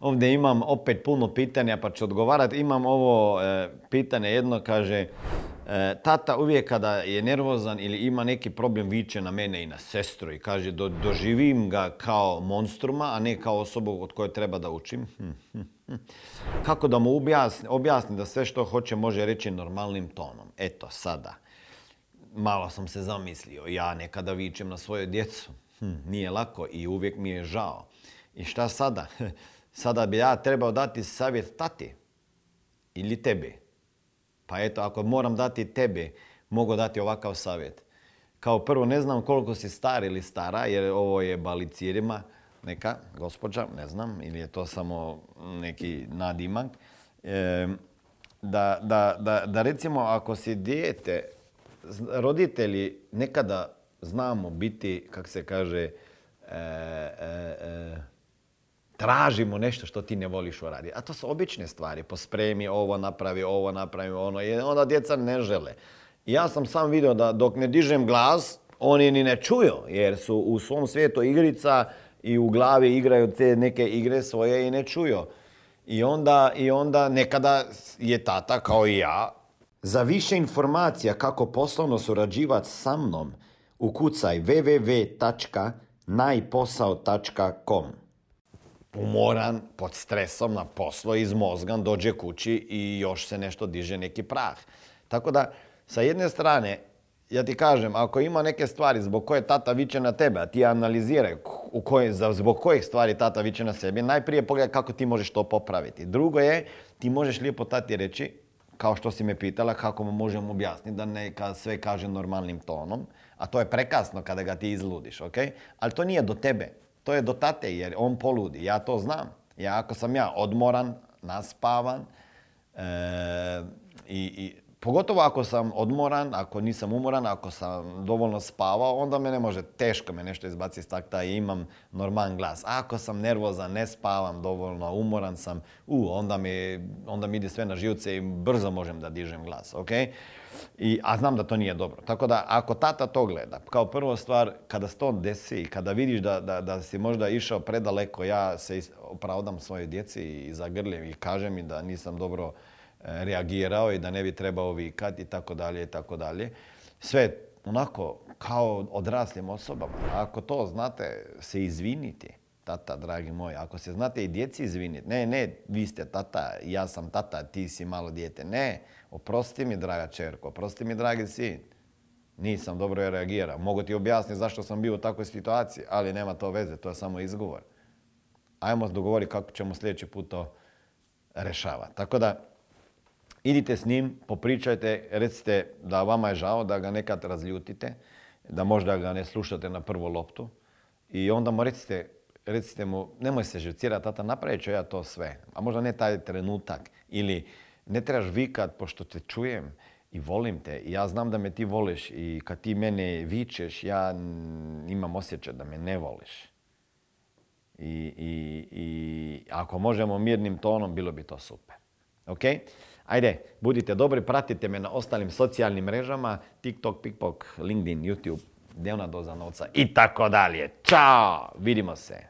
Ovdje imam opet puno pitanja pa ću odgovarati. Imam ovo e, pitanje jedno, kaže e, tata uvijek kada je nervozan ili ima neki problem viče na mene i na sestru i kaže doživim ga kao monstruma, a ne kao osobu od koje treba da učim. Hm, hm, hm. Kako da mu objasni, objasni da sve što hoće može reći normalnim tonom. Eto, sada. Malo sam se zamislio. Ja nekada vičem na svoju djecu. Nije lako i uvijek mi je žao. I šta sada? Sada bi ja trebao dati savjet tati ili tebi. Pa eto, ako moram dati tebi, mogu dati ovakav savjet. Kao prvo, ne znam koliko si star ili stara, jer ovo je balicirima neka gospođa, ne znam, ili je to samo neki nadimak. da, da, da, da recimo, ako si dijete, roditelji nekada znamo biti, kak se kaže, e, e, e, tražimo nešto što ti ne voliš uraditi. A to su obične stvari. Pospremi ovo, napravi ovo, napravi ono. I onda djeca ne žele. ja sam sam vidio da dok ne dižem glas, oni ni ne čuju. Jer su u svom svijetu igrica i u glavi igraju te neke igre svoje i ne čuju. I onda, I onda nekada je tata kao i ja. Za više informacija kako poslovno surađivati sa mnom, ukucaj www.najposao.com umoran, pod stresom na poslu, izmozgan, dođe kući i još se nešto diže neki prah. Tako da, sa jedne strane, ja ti kažem, ako ima neke stvari zbog koje tata viče na tebe, a ti analiziraj u koje, zbog kojih stvari tata viče na sebi, najprije pogledaj kako ti možeš to popraviti. Drugo je, ti možeš lijepo tati reći, kao što si me pitala, kako mu možemo objasniti da neka sve kaže normalnim tonom, a to je prekasno kada ga ti izludiš, ok? Ali to nije do tebe. To je do tate jer on poludi. Ja to znam. Ja ako sam ja odmoran, naspavan e, i, i pogotovo ako sam odmoran, ako nisam umoran, ako sam dovoljno spavao, onda me ne može, teško me nešto izbaciti iz takta i imam normalan glas. Ako sam nervozan, ne spavam dovoljno, umoran sam, u, onda mi, onda mi ide sve na živce i brzo možem da dižem glas, ok? I, a znam da to nije dobro. Tako da ako tata to gleda, kao prvo stvar, kada se to desi, kada vidiš da, da, da si možda išao predaleko, ja se opravdam svojoj djeci i zagrljem i kažem mi da nisam dobro e, reagirao i da ne bi trebao vikati i tako dalje i tako dalje. Sve onako kao odraslim osobama. Ako to znate, se izviniti tata, dragi moj, ako se znate i djeci izviniti, ne, ne, vi ste tata, ja sam tata, ti si malo dijete, ne, oprosti mi, draga čerko, oprosti mi, dragi sin, nisam dobro reagirao. Mogu ti objasniti zašto sam bio u takvoj situaciji, ali nema to veze, to je samo izgovor. Ajmo dogovoriti kako ćemo sljedeći put to rešavati. Tako da, idite s njim, popričajte, recite da vama je žao, da ga nekad razljutite, da možda ga ne slušate na prvu loptu i onda mu recite recite mu, nemoj se živcirati, tata, napravit ću ja to sve. A možda ne taj trenutak. Ili ne trebaš vikat, pošto te čujem i volim te. I ja znam da me ti voliš i kad ti mene vičeš, ja imam osjećaj da me ne voliš. I, i, i ako možemo mirnim tonom, bilo bi to super. Ok? Ajde, budite dobri, pratite me na ostalim socijalnim mrežama, TikTok, PikPok, LinkedIn, YouTube, dnevna doza novca i tako dalje. Ćao, vidimo se.